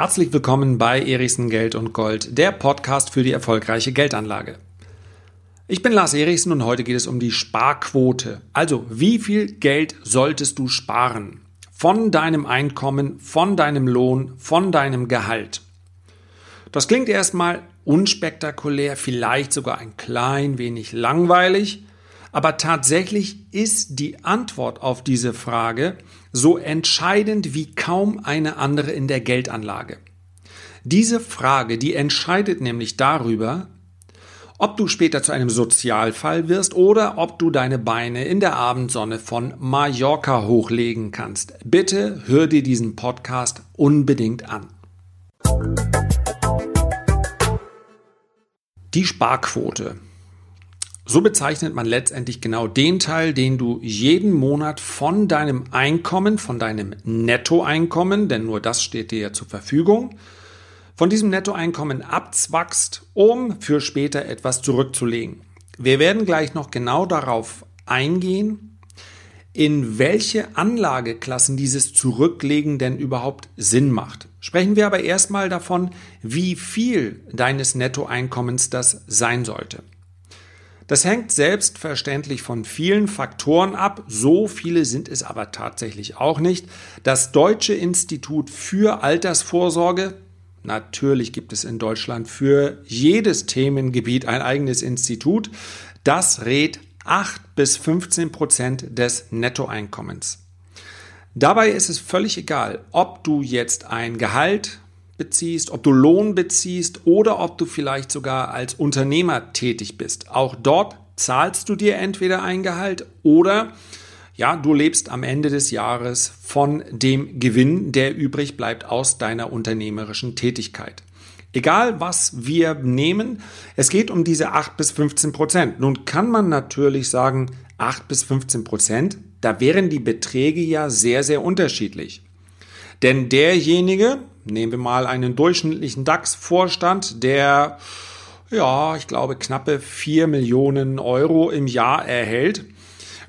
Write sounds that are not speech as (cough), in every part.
Herzlich willkommen bei Erichsen Geld und Gold, der Podcast für die erfolgreiche Geldanlage. Ich bin Lars Erichsen und heute geht es um die Sparquote. Also, wie viel Geld solltest du sparen? Von deinem Einkommen, von deinem Lohn, von deinem Gehalt. Das klingt erstmal unspektakulär, vielleicht sogar ein klein wenig langweilig, aber tatsächlich ist die Antwort auf diese Frage so entscheidend wie kaum eine andere in der Geldanlage. Diese Frage, die entscheidet nämlich darüber, ob du später zu einem Sozialfall wirst oder ob du deine Beine in der Abendsonne von Mallorca hochlegen kannst. Bitte hör dir diesen Podcast unbedingt an. Die Sparquote. So bezeichnet man letztendlich genau den Teil, den du jeden Monat von deinem Einkommen, von deinem Nettoeinkommen, denn nur das steht dir ja zur Verfügung, von diesem Nettoeinkommen abzwackst, um für später etwas zurückzulegen. Wir werden gleich noch genau darauf eingehen, in welche Anlageklassen dieses Zurücklegen denn überhaupt Sinn macht. Sprechen wir aber erstmal davon, wie viel deines Nettoeinkommens das sein sollte. Das hängt selbstverständlich von vielen Faktoren ab, so viele sind es aber tatsächlich auch nicht. Das Deutsche Institut für Altersvorsorge, natürlich gibt es in Deutschland für jedes Themengebiet ein eigenes Institut, das rät 8 bis 15 Prozent des Nettoeinkommens. Dabei ist es völlig egal, ob du jetzt ein Gehalt beziehst, ob du Lohn beziehst oder ob du vielleicht sogar als Unternehmer tätig bist. Auch dort zahlst du dir entweder ein Gehalt oder ja, du lebst am Ende des Jahres von dem Gewinn, der übrig bleibt aus deiner unternehmerischen Tätigkeit. Egal was wir nehmen, es geht um diese 8 bis 15 Prozent. Nun kann man natürlich sagen, 8 bis 15 Prozent, da wären die Beträge ja sehr, sehr unterschiedlich. Denn derjenige, nehmen wir mal einen durchschnittlichen DAX-Vorstand, der, ja, ich glaube, knappe 4 Millionen Euro im Jahr erhält,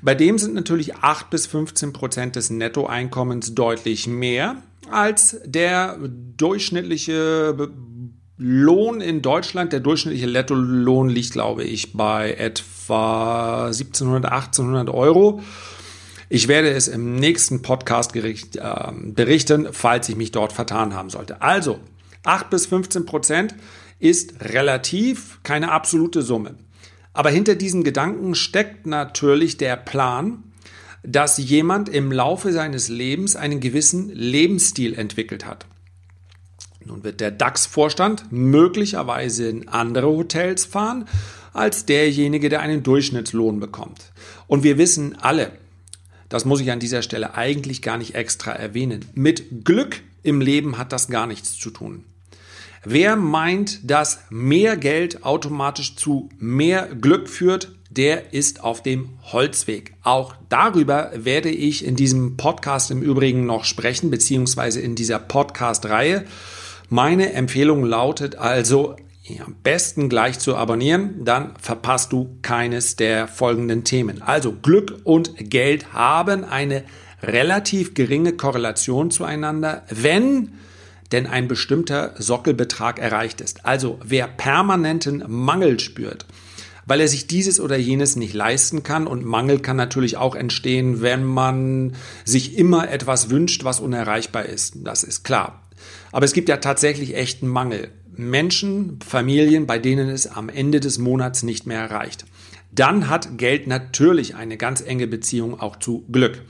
bei dem sind natürlich 8 bis 15 Prozent des Nettoeinkommens deutlich mehr als der durchschnittliche Lohn in Deutschland. Der durchschnittliche Nettolohn liegt, glaube ich, bei etwa 1700, 1800 Euro. Ich werde es im nächsten Podcast äh, berichten, falls ich mich dort vertan haben sollte. Also, 8 bis 15 Prozent ist relativ keine absolute Summe. Aber hinter diesen Gedanken steckt natürlich der Plan, dass jemand im Laufe seines Lebens einen gewissen Lebensstil entwickelt hat. Nun wird der DAX-Vorstand möglicherweise in andere Hotels fahren als derjenige, der einen Durchschnittslohn bekommt. Und wir wissen alle, das muss ich an dieser Stelle eigentlich gar nicht extra erwähnen. Mit Glück im Leben hat das gar nichts zu tun. Wer meint, dass mehr Geld automatisch zu mehr Glück führt, der ist auf dem Holzweg. Auch darüber werde ich in diesem Podcast im Übrigen noch sprechen, beziehungsweise in dieser Podcast-Reihe. Meine Empfehlung lautet also, am besten gleich zu abonnieren, dann verpasst du keines der folgenden Themen. Also Glück und Geld haben eine relativ geringe Korrelation zueinander, wenn denn ein bestimmter Sockelbetrag erreicht ist. Also wer permanenten Mangel spürt, weil er sich dieses oder jenes nicht leisten kann. Und Mangel kann natürlich auch entstehen, wenn man sich immer etwas wünscht, was unerreichbar ist. Das ist klar. Aber es gibt ja tatsächlich echten Mangel. Menschen, Familien, bei denen es am Ende des Monats nicht mehr erreicht. Dann hat Geld natürlich eine ganz enge Beziehung auch zu Glück.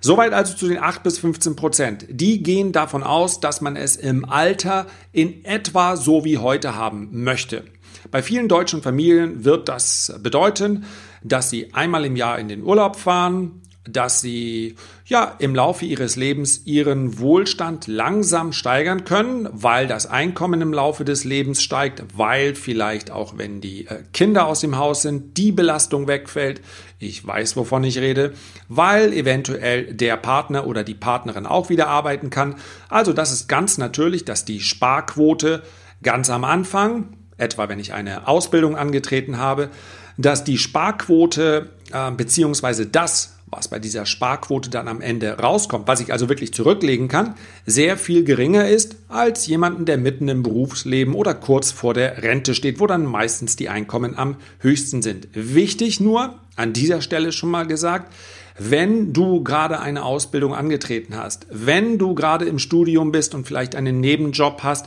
Soweit also zu den 8 bis 15 Prozent. Die gehen davon aus, dass man es im Alter in etwa so wie heute haben möchte. Bei vielen deutschen Familien wird das bedeuten, dass sie einmal im Jahr in den Urlaub fahren, dass sie ja im Laufe ihres Lebens ihren Wohlstand langsam steigern können, weil das Einkommen im Laufe des Lebens steigt, weil vielleicht auch wenn die äh, Kinder aus dem Haus sind, die Belastung wegfällt. Ich weiß, wovon ich rede, weil eventuell der Partner oder die Partnerin auch wieder arbeiten kann. Also das ist ganz natürlich, dass die Sparquote ganz am Anfang, etwa wenn ich eine Ausbildung angetreten habe, dass die Sparquote äh, beziehungsweise das, was bei dieser Sparquote dann am Ende rauskommt, was ich also wirklich zurücklegen kann, sehr viel geringer ist als jemanden, der mitten im Berufsleben oder kurz vor der Rente steht, wo dann meistens die Einkommen am höchsten sind. Wichtig nur, an dieser Stelle schon mal gesagt, wenn du gerade eine Ausbildung angetreten hast, wenn du gerade im Studium bist und vielleicht einen Nebenjob hast,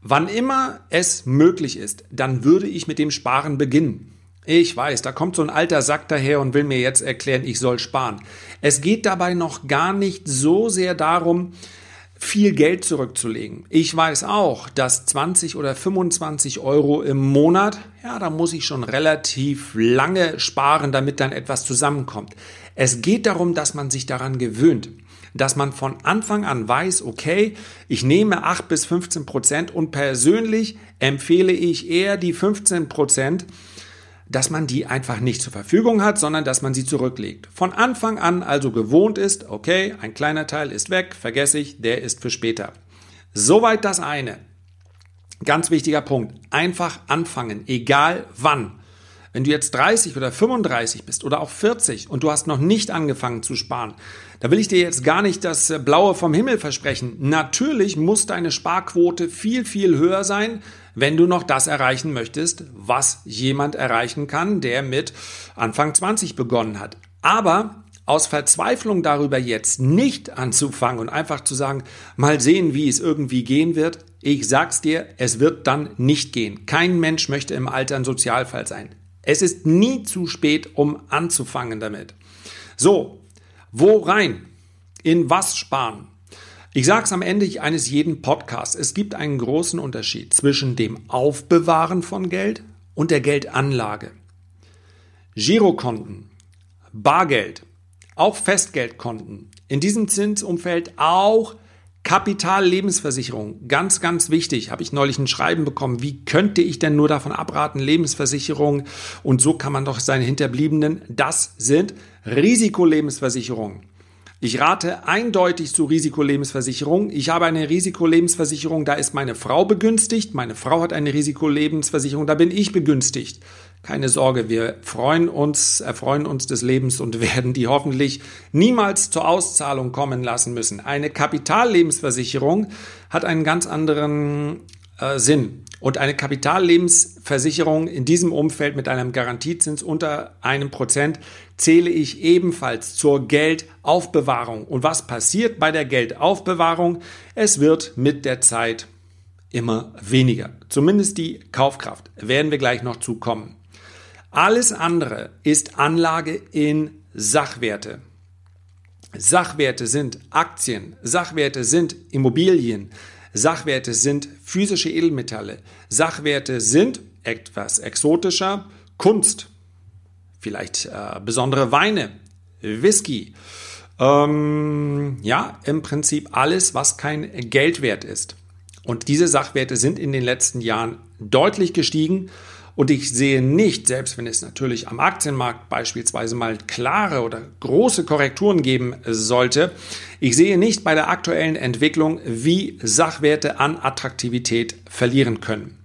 wann immer es möglich ist, dann würde ich mit dem Sparen beginnen. Ich weiß, da kommt so ein alter Sack daher und will mir jetzt erklären, ich soll sparen. Es geht dabei noch gar nicht so sehr darum, viel Geld zurückzulegen. Ich weiß auch, dass 20 oder 25 Euro im Monat, ja, da muss ich schon relativ lange sparen, damit dann etwas zusammenkommt. Es geht darum, dass man sich daran gewöhnt dass man von Anfang an weiß, okay, ich nehme 8 bis 15 Prozent und persönlich empfehle ich eher die 15 Prozent, dass man die einfach nicht zur Verfügung hat, sondern dass man sie zurücklegt. Von Anfang an also gewohnt ist, okay, ein kleiner Teil ist weg, vergesse ich, der ist für später. Soweit das eine. Ganz wichtiger Punkt. Einfach anfangen, egal wann. Wenn du jetzt 30 oder 35 bist oder auch 40 und du hast noch nicht angefangen zu sparen, da will ich dir jetzt gar nicht das Blaue vom Himmel versprechen. Natürlich muss deine Sparquote viel, viel höher sein, wenn du noch das erreichen möchtest, was jemand erreichen kann, der mit Anfang 20 begonnen hat. Aber aus Verzweiflung darüber jetzt nicht anzufangen und einfach zu sagen, mal sehen, wie es irgendwie gehen wird. Ich sag's dir, es wird dann nicht gehen. Kein Mensch möchte im Alter ein Sozialfall sein. Es ist nie zu spät, um anzufangen damit. So, wo rein? In was sparen? Ich sage es am Ende eines jeden Podcasts. Es gibt einen großen Unterschied zwischen dem Aufbewahren von Geld und der Geldanlage. Girokonten, Bargeld, auch Festgeldkonten, in diesem Zinsumfeld auch Kapitallebensversicherung, ganz, ganz wichtig, habe ich neulich ein Schreiben bekommen. Wie könnte ich denn nur davon abraten, Lebensversicherung und so kann man doch seine Hinterbliebenen, das sind Risikolebensversicherungen. Ich rate eindeutig zu Risikolebensversicherung. Ich habe eine Risikolebensversicherung, da ist meine Frau begünstigt. Meine Frau hat eine Risikolebensversicherung, da bin ich begünstigt. Keine Sorge, wir freuen uns, erfreuen uns des Lebens und (laughs) werden die hoffentlich niemals zur Auszahlung kommen lassen müssen. Eine Kapitallebensversicherung hat einen ganz anderen äh, Sinn. Und eine Kapitallebensversicherung in diesem Umfeld mit einem Garantiezins unter einem Prozent zähle ich ebenfalls zur Geldaufbewahrung. Und was passiert bei der Geldaufbewahrung? Es wird mit der Zeit immer weniger. Zumindest die Kaufkraft. Werden wir gleich noch zukommen. Alles andere ist Anlage in Sachwerte. Sachwerte sind Aktien, Sachwerte sind Immobilien, Sachwerte sind physische Edelmetalle. Sachwerte sind etwas exotischer Kunst, vielleicht äh, besondere Weine, Whisky. Ähm, ja, im Prinzip alles, was kein Geld wert ist. Und diese Sachwerte sind in den letzten Jahren deutlich gestiegen und ich sehe nicht, selbst wenn es natürlich am Aktienmarkt beispielsweise mal klare oder große Korrekturen geben sollte, ich sehe nicht bei der aktuellen Entwicklung, wie Sachwerte an Attraktivität verlieren können.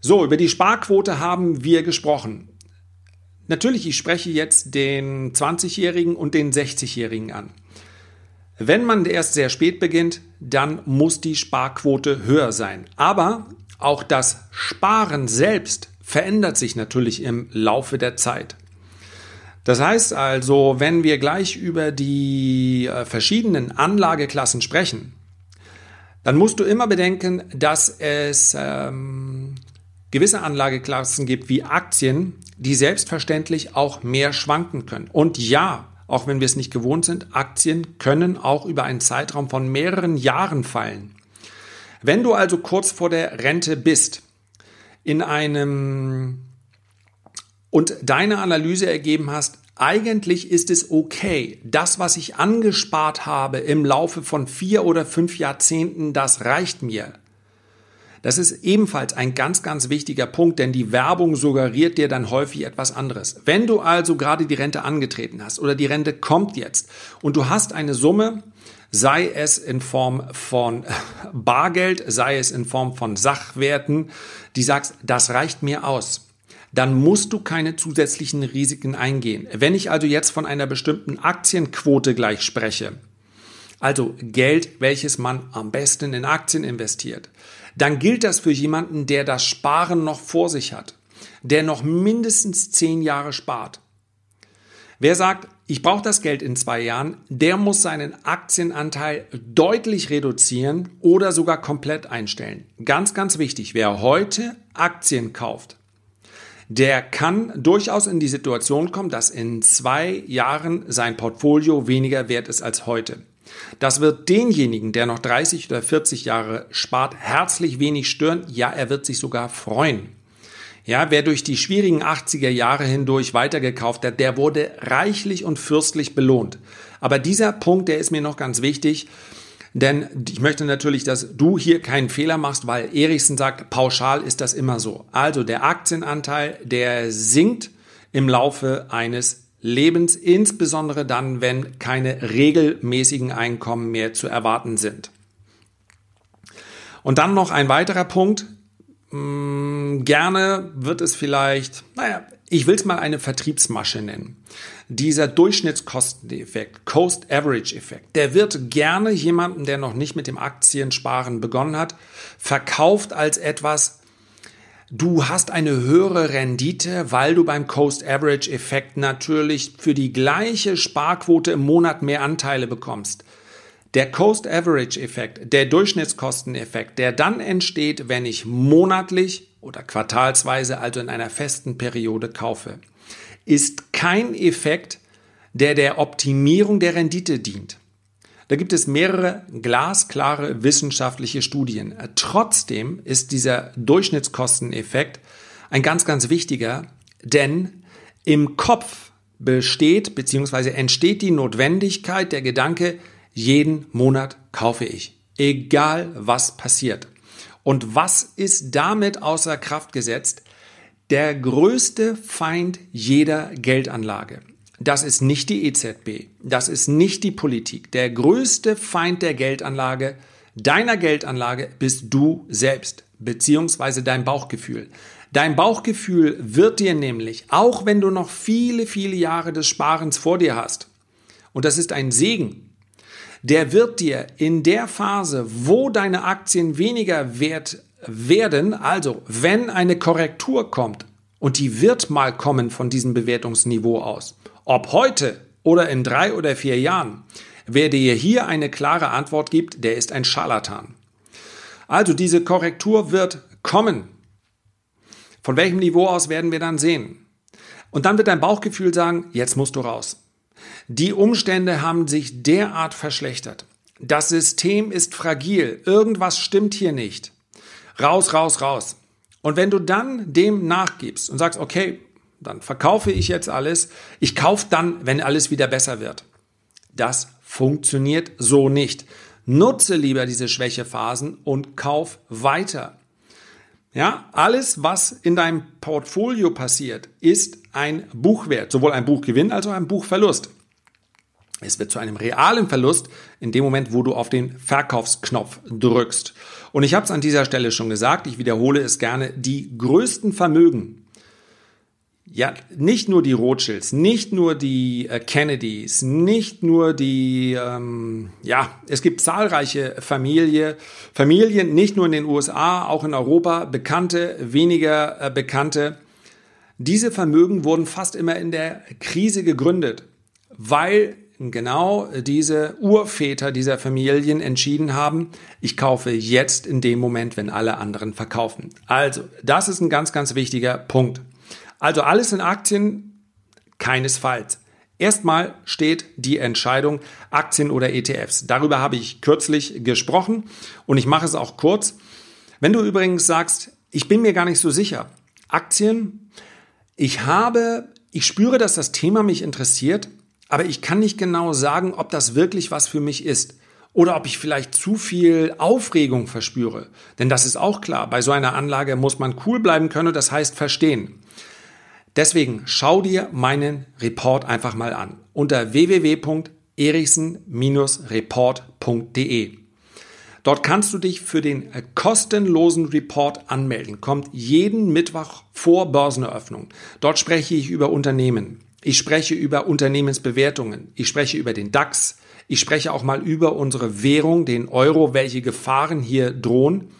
So, über die Sparquote haben wir gesprochen. Natürlich, ich spreche jetzt den 20-Jährigen und den 60-Jährigen an. Wenn man erst sehr spät beginnt, dann muss die Sparquote höher sein. Aber auch das Sparen selbst verändert sich natürlich im Laufe der Zeit. Das heißt also, wenn wir gleich über die äh, verschiedenen Anlageklassen sprechen, dann musst du immer bedenken, dass es ähm, gewisse Anlageklassen gibt wie Aktien, die selbstverständlich auch mehr schwanken können. Und ja, auch wenn wir es nicht gewohnt sind, Aktien können auch über einen Zeitraum von mehreren Jahren fallen. Wenn du also kurz vor der Rente bist, in einem und deine Analyse ergeben hast, eigentlich ist es okay. Das, was ich angespart habe im Laufe von vier oder fünf Jahrzehnten, das reicht mir. Das ist ebenfalls ein ganz, ganz wichtiger Punkt, denn die Werbung suggeriert dir dann häufig etwas anderes. Wenn du also gerade die Rente angetreten hast oder die Rente kommt jetzt und du hast eine Summe, sei es in Form von Bargeld, sei es in Form von Sachwerten, die sagst, das reicht mir aus dann musst du keine zusätzlichen Risiken eingehen. Wenn ich also jetzt von einer bestimmten Aktienquote gleich spreche, also Geld, welches man am besten in Aktien investiert, dann gilt das für jemanden, der das Sparen noch vor sich hat, der noch mindestens zehn Jahre spart. Wer sagt, ich brauche das Geld in zwei Jahren, der muss seinen Aktienanteil deutlich reduzieren oder sogar komplett einstellen. Ganz, ganz wichtig, wer heute Aktien kauft, der kann durchaus in die Situation kommen, dass in zwei Jahren sein Portfolio weniger wert ist als heute. Das wird denjenigen, der noch 30 oder 40 Jahre spart, herzlich wenig stören. Ja, er wird sich sogar freuen. Ja, wer durch die schwierigen 80er Jahre hindurch weitergekauft hat, der wurde reichlich und fürstlich belohnt. Aber dieser Punkt, der ist mir noch ganz wichtig, denn ich möchte natürlich, dass du hier keinen Fehler machst, weil Erichsen sagt, pauschal ist das immer so. Also der Aktienanteil, der sinkt im Laufe eines Lebens, insbesondere dann, wenn keine regelmäßigen Einkommen mehr zu erwarten sind. Und dann noch ein weiterer Punkt. Hm, gerne wird es vielleicht, naja, ich will es mal eine Vertriebsmasche nennen. Dieser Durchschnittskosteneffekt, Cost Average Effekt, der wird gerne jemanden, der noch nicht mit dem Aktiensparen begonnen hat, verkauft als etwas, Du hast eine höhere Rendite, weil du beim Coast Average Effekt natürlich für die gleiche Sparquote im Monat mehr Anteile bekommst. Der Coast Average Effekt, der Durchschnittskosteneffekt, der dann entsteht, wenn ich monatlich oder quartalsweise, also in einer festen Periode kaufe, ist kein Effekt, der der Optimierung der Rendite dient. Da gibt es mehrere glasklare wissenschaftliche Studien. Trotzdem ist dieser Durchschnittskosteneffekt ein ganz, ganz wichtiger, denn im Kopf besteht bzw. entsteht die Notwendigkeit, der Gedanke, jeden Monat kaufe ich, egal was passiert. Und was ist damit außer Kraft gesetzt? Der größte Feind jeder Geldanlage. Das ist nicht die EZB, das ist nicht die Politik. Der größte Feind der Geldanlage, deiner Geldanlage, bist du selbst, beziehungsweise dein Bauchgefühl. Dein Bauchgefühl wird dir nämlich, auch wenn du noch viele, viele Jahre des Sparens vor dir hast, und das ist ein Segen, der wird dir in der Phase, wo deine Aktien weniger wert werden, also wenn eine Korrektur kommt, und die wird mal kommen von diesem Bewertungsniveau aus, ob heute oder in drei oder vier Jahren, wer dir hier eine klare Antwort gibt, der ist ein Scharlatan. Also diese Korrektur wird kommen. Von welchem Niveau aus werden wir dann sehen? Und dann wird dein Bauchgefühl sagen, jetzt musst du raus. Die Umstände haben sich derart verschlechtert. Das System ist fragil. Irgendwas stimmt hier nicht. Raus, raus, raus. Und wenn du dann dem nachgibst und sagst, okay, dann verkaufe ich jetzt alles. Ich kaufe dann, wenn alles wieder besser wird. Das funktioniert so nicht. Nutze lieber diese Schwächephasen und kauf weiter. Ja, alles, was in deinem Portfolio passiert, ist ein Buchwert, sowohl ein Buchgewinn als auch ein Buchverlust. Es wird zu einem realen Verlust in dem Moment, wo du auf den Verkaufsknopf drückst. Und ich habe es an dieser Stelle schon gesagt, ich wiederhole es gerne, die größten Vermögen, ja, nicht nur die Rothschilds, nicht nur die äh, Kennedys, nicht nur die, ähm, ja, es gibt zahlreiche Familie, Familien, nicht nur in den USA, auch in Europa, bekannte, weniger äh, bekannte. Diese Vermögen wurden fast immer in der Krise gegründet, weil genau diese Urväter dieser Familien entschieden haben, ich kaufe jetzt in dem Moment, wenn alle anderen verkaufen. Also, das ist ein ganz, ganz wichtiger Punkt. Also alles in Aktien keinesfalls. Erstmal steht die Entscheidung Aktien oder ETFs. Darüber habe ich kürzlich gesprochen und ich mache es auch kurz. Wenn du übrigens sagst, ich bin mir gar nicht so sicher, Aktien, ich habe, ich spüre, dass das Thema mich interessiert, aber ich kann nicht genau sagen, ob das wirklich was für mich ist oder ob ich vielleicht zu viel Aufregung verspüre. Denn das ist auch klar, bei so einer Anlage muss man cool bleiben können, das heißt verstehen. Deswegen schau dir meinen Report einfach mal an unter www.erichsen-report.de. Dort kannst du dich für den äh, kostenlosen Report anmelden. Kommt jeden Mittwoch vor Börseneröffnung. Dort spreche ich über Unternehmen. Ich spreche über Unternehmensbewertungen. Ich spreche über den DAX. Ich spreche auch mal über unsere Währung, den Euro, welche Gefahren hier drohen.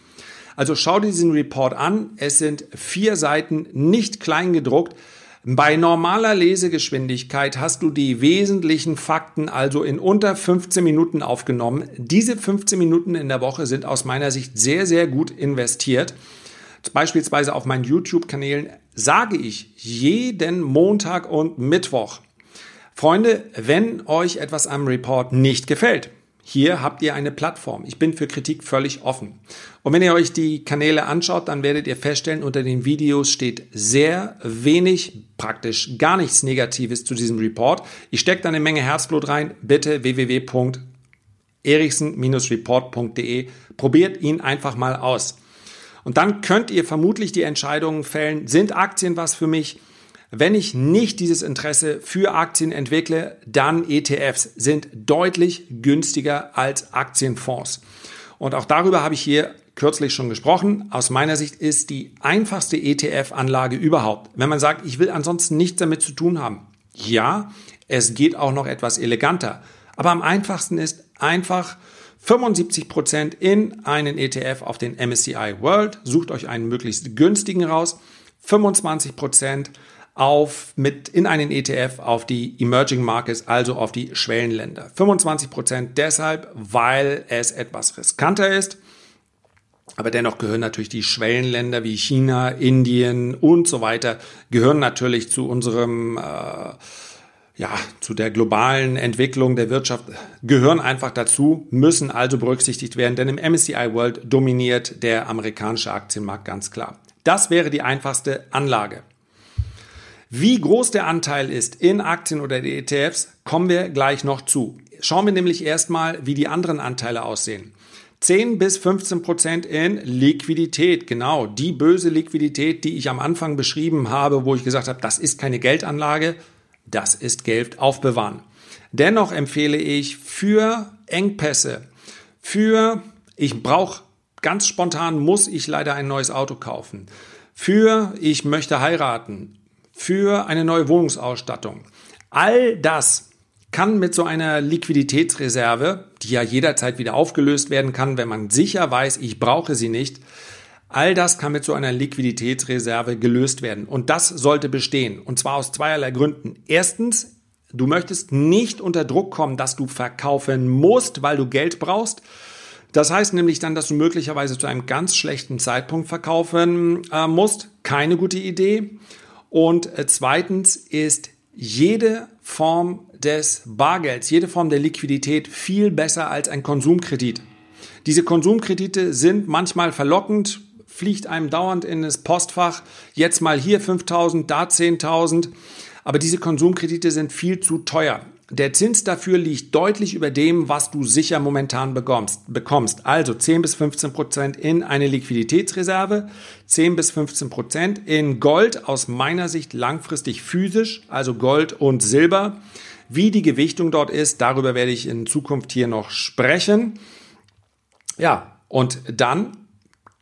Also schau dir diesen Report an. Es sind vier Seiten, nicht klein gedruckt. Bei normaler Lesegeschwindigkeit hast du die wesentlichen Fakten also in unter 15 Minuten aufgenommen. Diese 15 Minuten in der Woche sind aus meiner Sicht sehr, sehr gut investiert. Beispielsweise auf meinen YouTube-Kanälen sage ich jeden Montag und Mittwoch. Freunde, wenn euch etwas am Report nicht gefällt, hier habt ihr eine Plattform. Ich bin für Kritik völlig offen. Und wenn ihr euch die Kanäle anschaut, dann werdet ihr feststellen, unter den Videos steht sehr wenig, praktisch gar nichts Negatives zu diesem Report. Ich stecke da eine Menge Herzblut rein. Bitte www.erichsen-report.de. Probiert ihn einfach mal aus. Und dann könnt ihr vermutlich die Entscheidungen fällen, sind Aktien was für mich? Wenn ich nicht dieses Interesse für Aktien entwickle, dann ETFs sind deutlich günstiger als Aktienfonds. Und auch darüber habe ich hier kürzlich schon gesprochen. Aus meiner Sicht ist die einfachste ETF-Anlage überhaupt. Wenn man sagt, ich will ansonsten nichts damit zu tun haben. Ja, es geht auch noch etwas eleganter. Aber am einfachsten ist einfach 75 Prozent in einen ETF auf den MSCI World. Sucht euch einen möglichst günstigen raus. 25 Prozent auf, mit in einen ETF auf die Emerging Markets, also auf die Schwellenländer. 25 Prozent deshalb, weil es etwas riskanter ist. Aber dennoch gehören natürlich die Schwellenländer wie China, Indien und so weiter, gehören natürlich zu unserem, äh, ja, zu der globalen Entwicklung der Wirtschaft, gehören einfach dazu, müssen also berücksichtigt werden, denn im MSCI World dominiert der amerikanische Aktienmarkt ganz klar. Das wäre die einfachste Anlage. Wie groß der Anteil ist in Aktien oder ETFs, kommen wir gleich noch zu. Schauen wir nämlich erstmal, wie die anderen Anteile aussehen. 10 bis 15 Prozent in Liquidität, genau, die böse Liquidität, die ich am Anfang beschrieben habe, wo ich gesagt habe, das ist keine Geldanlage, das ist Geld aufbewahren. Dennoch empfehle ich für Engpässe, für ich brauche ganz spontan muss ich leider ein neues Auto kaufen, für ich möchte heiraten, für eine neue Wohnungsausstattung. All das kann mit so einer Liquiditätsreserve, die ja jederzeit wieder aufgelöst werden kann, wenn man sicher weiß, ich brauche sie nicht, all das kann mit so einer Liquiditätsreserve gelöst werden. Und das sollte bestehen. Und zwar aus zweierlei Gründen. Erstens, du möchtest nicht unter Druck kommen, dass du verkaufen musst, weil du Geld brauchst. Das heißt nämlich dann, dass du möglicherweise zu einem ganz schlechten Zeitpunkt verkaufen äh, musst. Keine gute Idee. Und äh, zweitens ist jede Form des Bargelds, jede Form der Liquidität viel besser als ein Konsumkredit. Diese Konsumkredite sind manchmal verlockend, fliegt einem dauernd in das Postfach, jetzt mal hier 5000, da 10.000, aber diese Konsumkredite sind viel zu teuer. Der Zins dafür liegt deutlich über dem, was du sicher momentan bekommst. Also 10 bis 15 Prozent in eine Liquiditätsreserve, 10 bis 15 Prozent in Gold, aus meiner Sicht langfristig physisch, also Gold und Silber. Wie die Gewichtung dort ist, darüber werde ich in Zukunft hier noch sprechen. Ja, und dann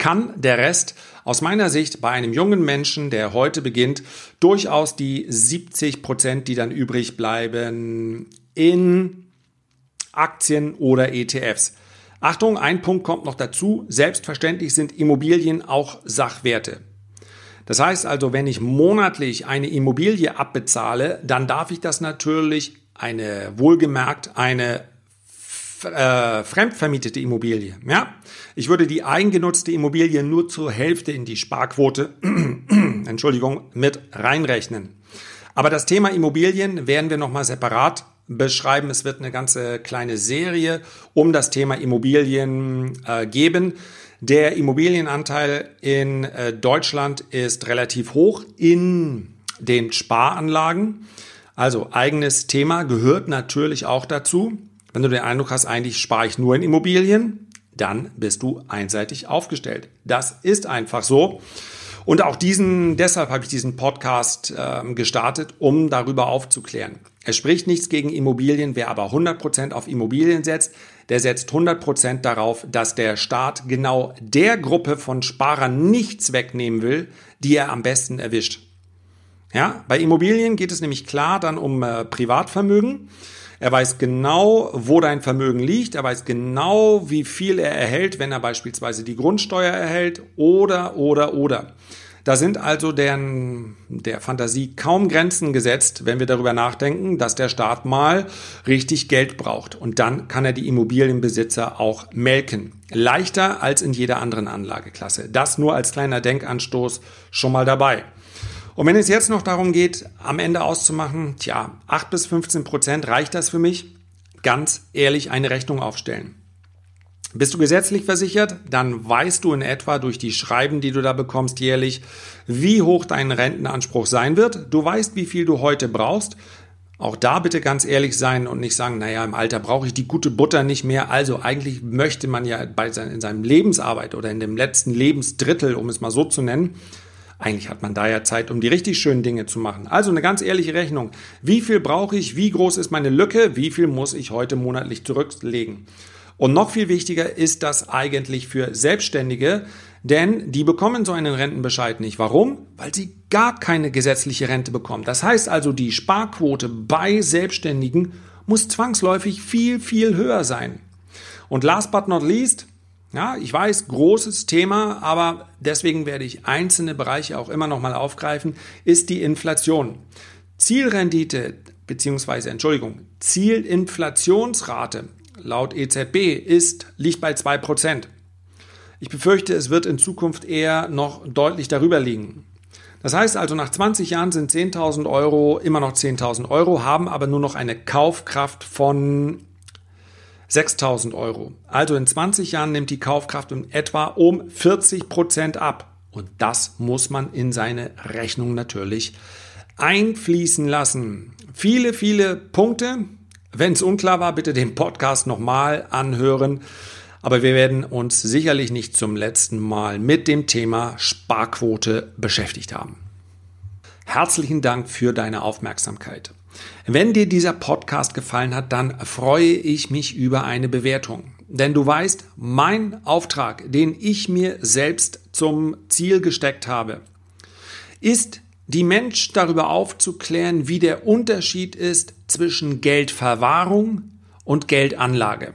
kann der Rest aus meiner Sicht bei einem jungen Menschen, der heute beginnt, durchaus die 70 Prozent, die dann übrig bleiben, in Aktien oder ETFs. Achtung, ein Punkt kommt noch dazu. Selbstverständlich sind Immobilien auch Sachwerte. Das heißt also, wenn ich monatlich eine Immobilie abbezahle, dann darf ich das natürlich eine wohlgemerkt eine äh, fremdvermietete Immobilie. Ja? Ich würde die eigengenutzte Immobilie nur zur Hälfte in die Sparquote, (clears throat) Entschuldigung, mit reinrechnen. Aber das Thema Immobilien werden wir nochmal separat beschreiben. Es wird eine ganze kleine Serie um das Thema Immobilien äh, geben. Der Immobilienanteil in äh, Deutschland ist relativ hoch in den Sparanlagen. Also eigenes Thema gehört natürlich auch dazu. Wenn du den Eindruck hast, eigentlich spare ich nur in Immobilien, dann bist du einseitig aufgestellt. Das ist einfach so. Und auch diesen, deshalb habe ich diesen Podcast äh, gestartet, um darüber aufzuklären. Es spricht nichts gegen Immobilien. Wer aber 100% auf Immobilien setzt, der setzt 100% darauf, dass der Staat genau der Gruppe von Sparern nichts wegnehmen will, die er am besten erwischt. Ja, bei Immobilien geht es nämlich klar dann um äh, Privatvermögen. Er weiß genau, wo dein Vermögen liegt. Er weiß genau, wie viel er erhält, wenn er beispielsweise die Grundsteuer erhält oder, oder, oder. Da sind also deren, der Fantasie kaum Grenzen gesetzt, wenn wir darüber nachdenken, dass der Staat mal richtig Geld braucht. Und dann kann er die Immobilienbesitzer auch melken. Leichter als in jeder anderen Anlageklasse. Das nur als kleiner Denkanstoß schon mal dabei. Und wenn es jetzt noch darum geht, am Ende auszumachen, tja, 8 bis 15 Prozent, reicht das für mich? Ganz ehrlich eine Rechnung aufstellen. Bist du gesetzlich versichert, dann weißt du in etwa durch die Schreiben, die du da bekommst jährlich, wie hoch dein Rentenanspruch sein wird. Du weißt, wie viel du heute brauchst. Auch da bitte ganz ehrlich sein und nicht sagen, naja, im Alter brauche ich die gute Butter nicht mehr. Also eigentlich möchte man ja bei sein, in seinem Lebensarbeit oder in dem letzten Lebensdrittel, um es mal so zu nennen, eigentlich hat man da ja Zeit, um die richtig schönen Dinge zu machen. Also eine ganz ehrliche Rechnung. Wie viel brauche ich? Wie groß ist meine Lücke? Wie viel muss ich heute monatlich zurücklegen? Und noch viel wichtiger ist das eigentlich für Selbstständige, denn die bekommen so einen Rentenbescheid nicht. Warum? Weil sie gar keine gesetzliche Rente bekommen. Das heißt also, die Sparquote bei Selbstständigen muss zwangsläufig viel, viel höher sein. Und last but not least, ja, ich weiß, großes Thema, aber deswegen werde ich einzelne Bereiche auch immer noch mal aufgreifen, ist die Inflation. Zielrendite beziehungsweise Entschuldigung, Zielinflationsrate laut EZB ist liegt bei 2%. Ich befürchte, es wird in Zukunft eher noch deutlich darüber liegen. Das heißt also, nach 20 Jahren sind 10.000 Euro immer noch 10.000 Euro, haben aber nur noch eine Kaufkraft von 6000 Euro. Also in 20 Jahren nimmt die Kaufkraft in etwa um 40 Prozent ab. Und das muss man in seine Rechnung natürlich einfließen lassen. Viele, viele Punkte. Wenn es unklar war, bitte den Podcast nochmal anhören. Aber wir werden uns sicherlich nicht zum letzten Mal mit dem Thema Sparquote beschäftigt haben. Herzlichen Dank für deine Aufmerksamkeit. Wenn dir dieser Podcast gefallen hat, dann freue ich mich über eine Bewertung. Denn du weißt, mein Auftrag, den ich mir selbst zum Ziel gesteckt habe, ist, die Mensch darüber aufzuklären, wie der Unterschied ist zwischen Geldverwahrung und Geldanlage.